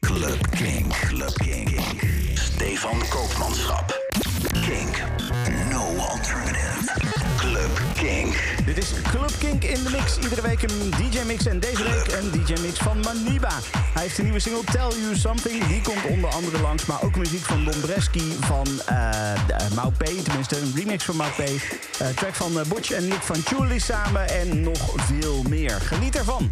Club King. Club King. Stefan Koopmanschap. Kink. No alternative. Club King. Dit is Club Kink in de mix. Iedere week een DJ-mix en deze week een DJ-mix van Maniba. Hij heeft een nieuwe single Tell You Something. Die komt onder andere langs, maar ook muziek van Dombreski, van uh, Mau P. Tenminste, een remix van Mau. Uh, track van Butch en Nick van Chuli samen en nog veel meer. Geniet ervan.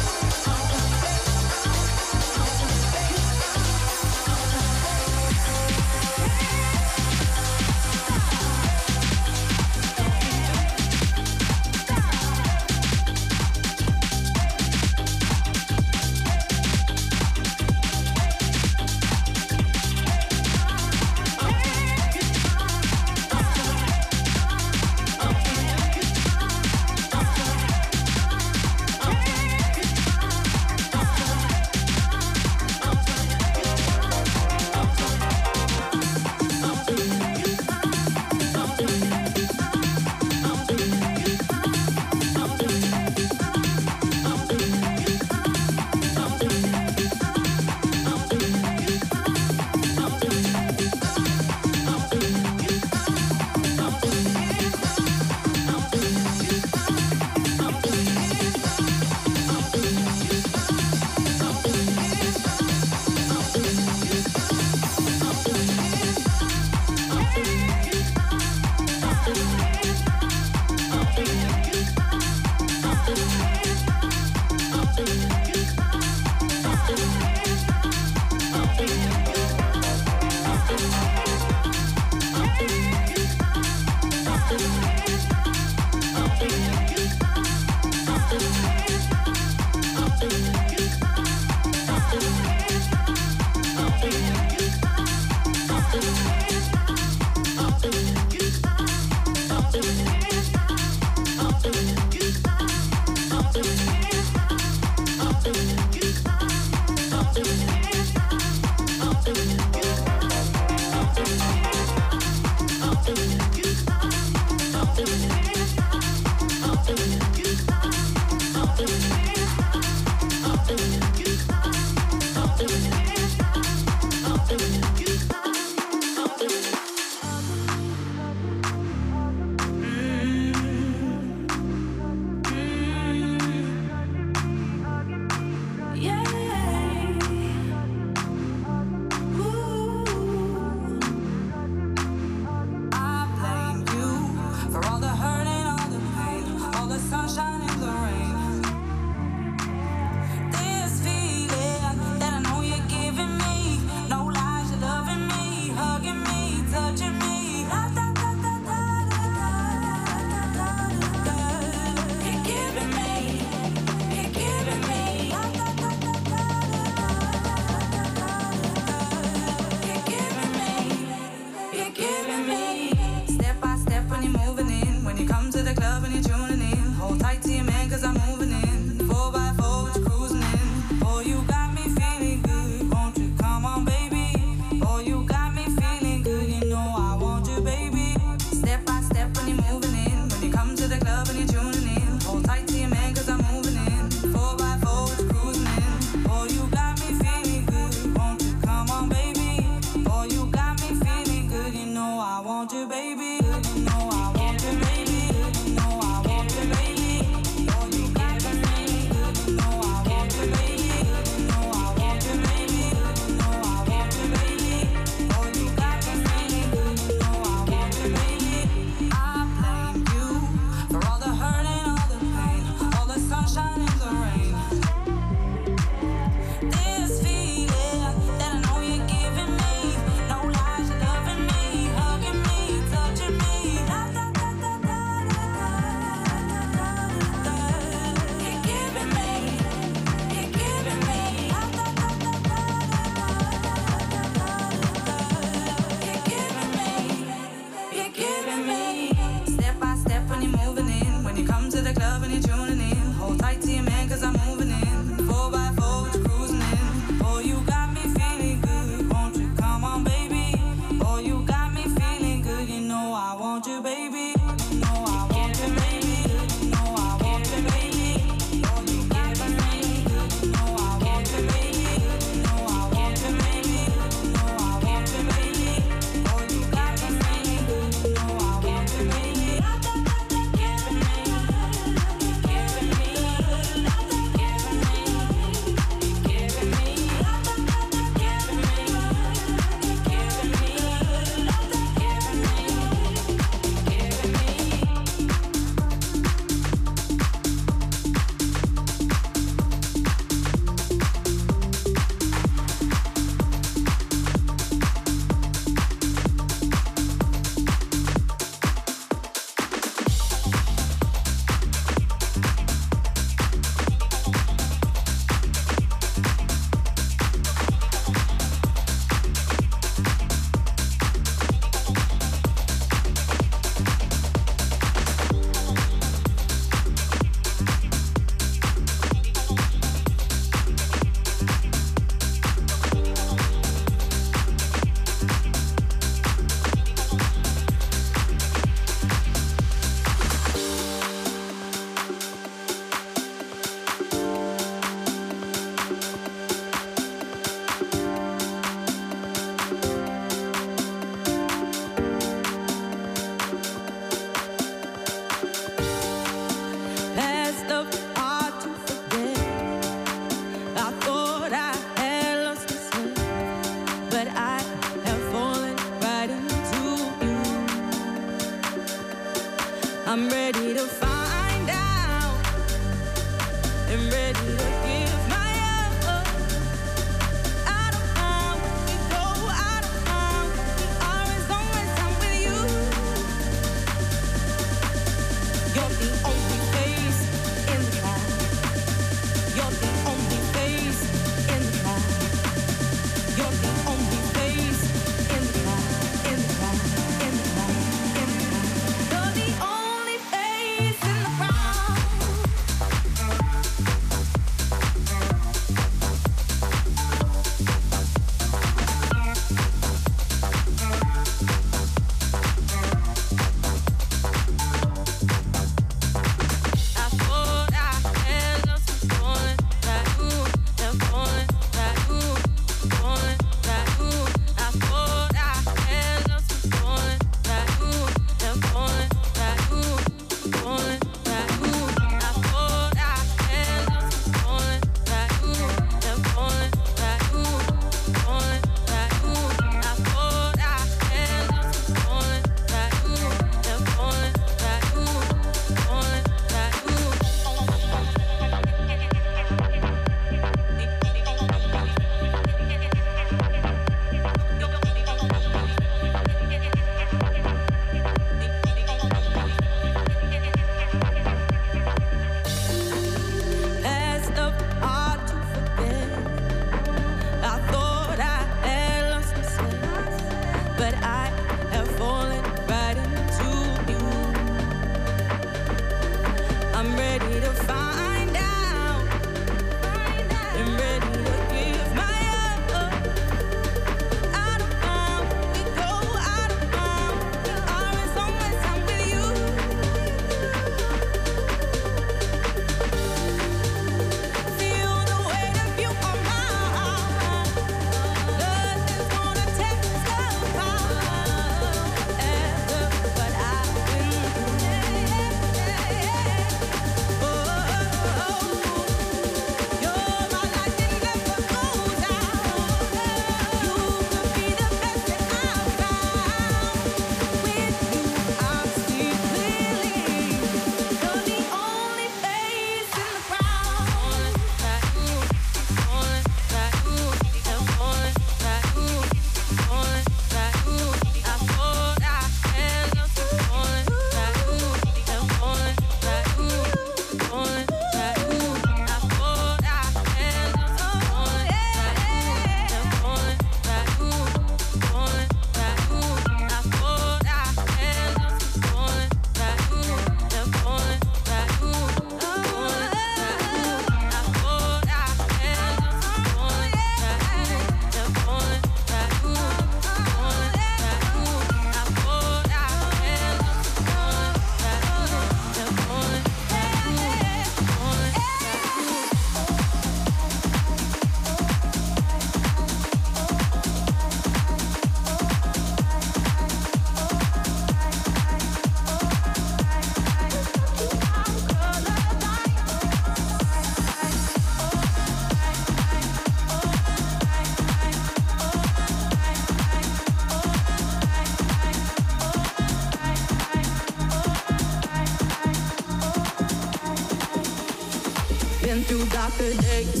You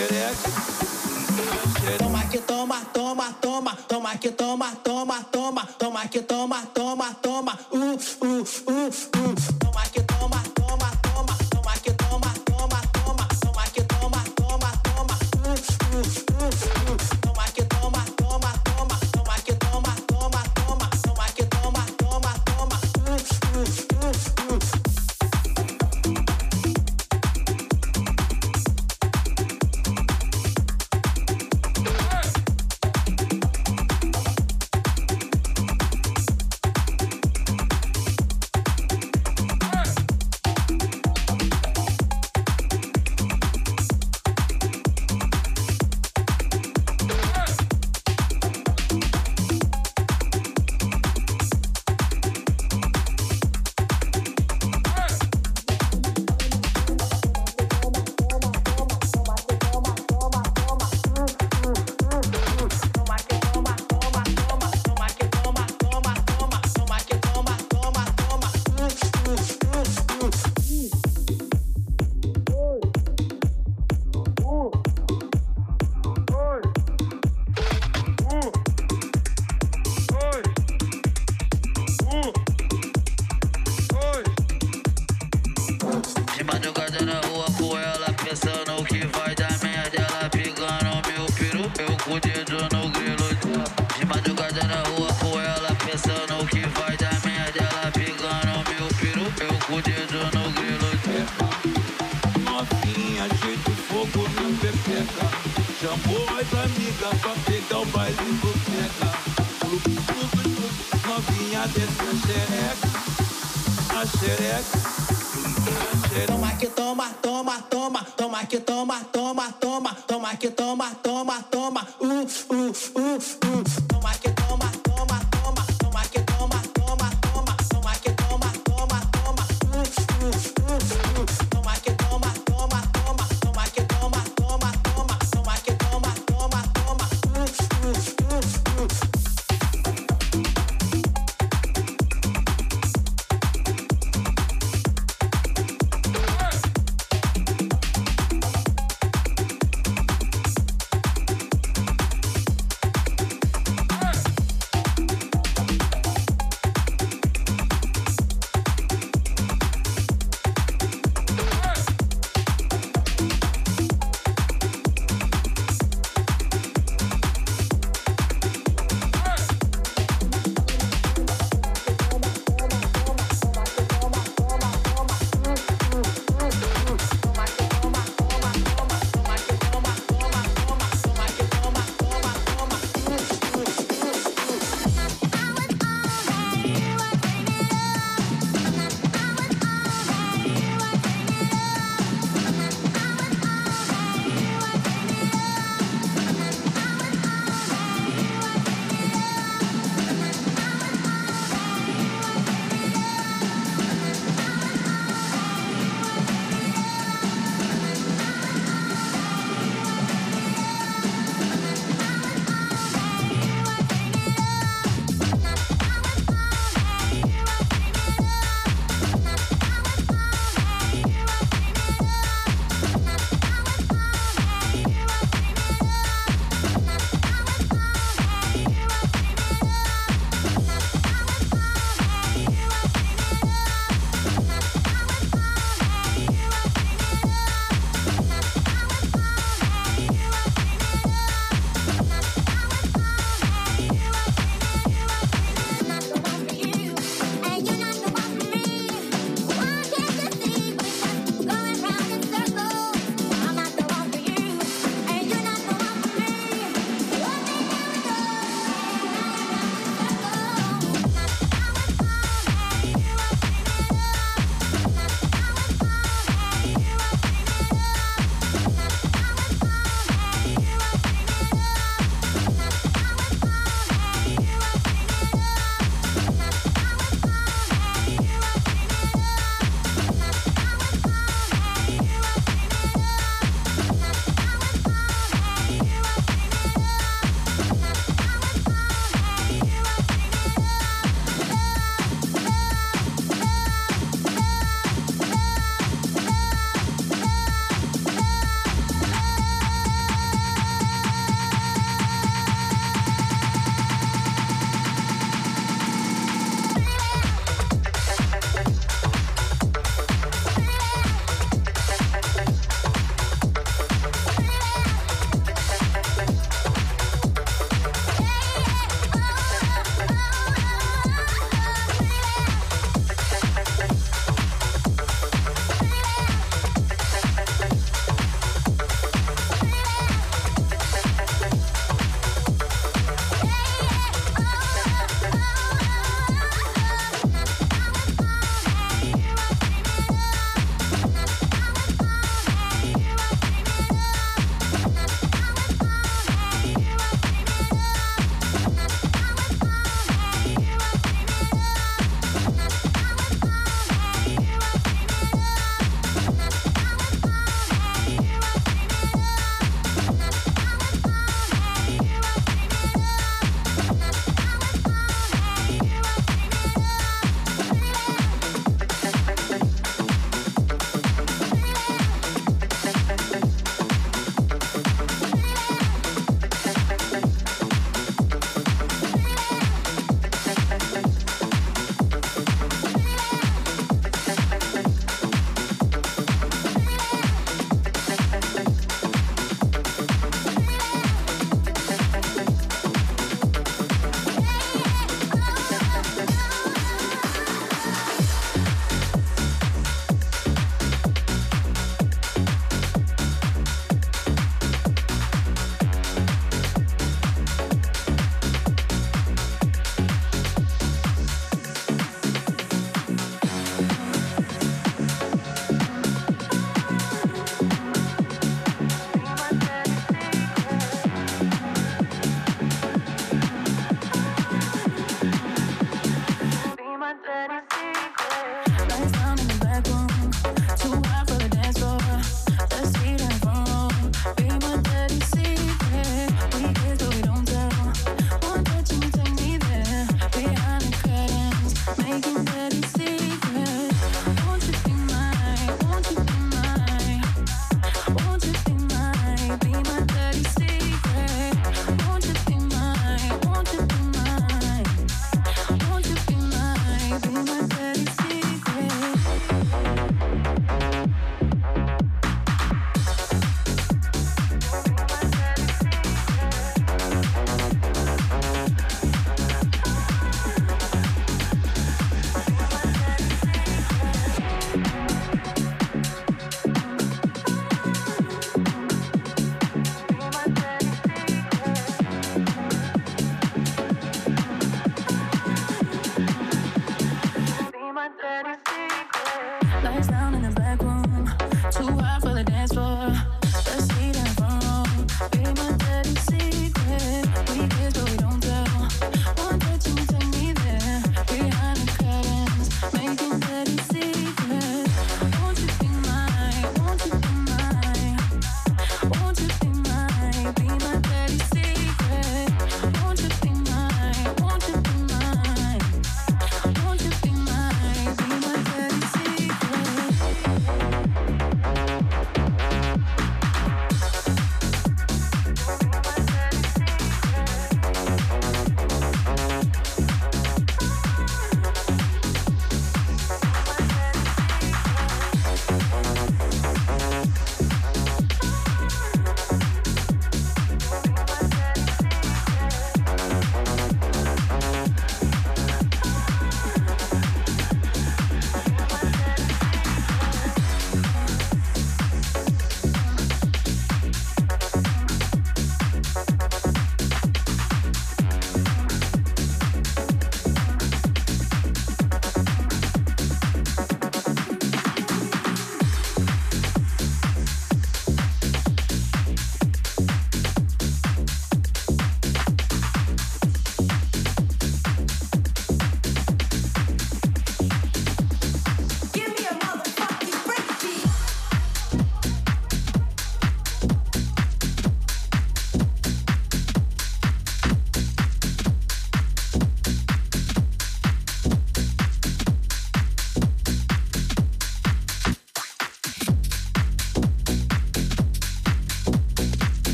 Millionaires.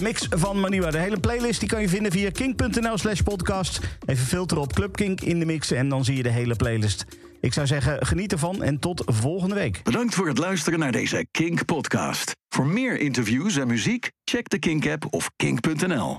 Mix van Maniwa. De hele playlist die kan je vinden via kink.nl slash podcast. Even filteren op Club Kink in de mix en dan zie je de hele playlist. Ik zou zeggen, geniet ervan en tot volgende week. Bedankt voor het luisteren naar deze Kink podcast. Voor meer interviews en muziek, check de Kink app of kink.nl.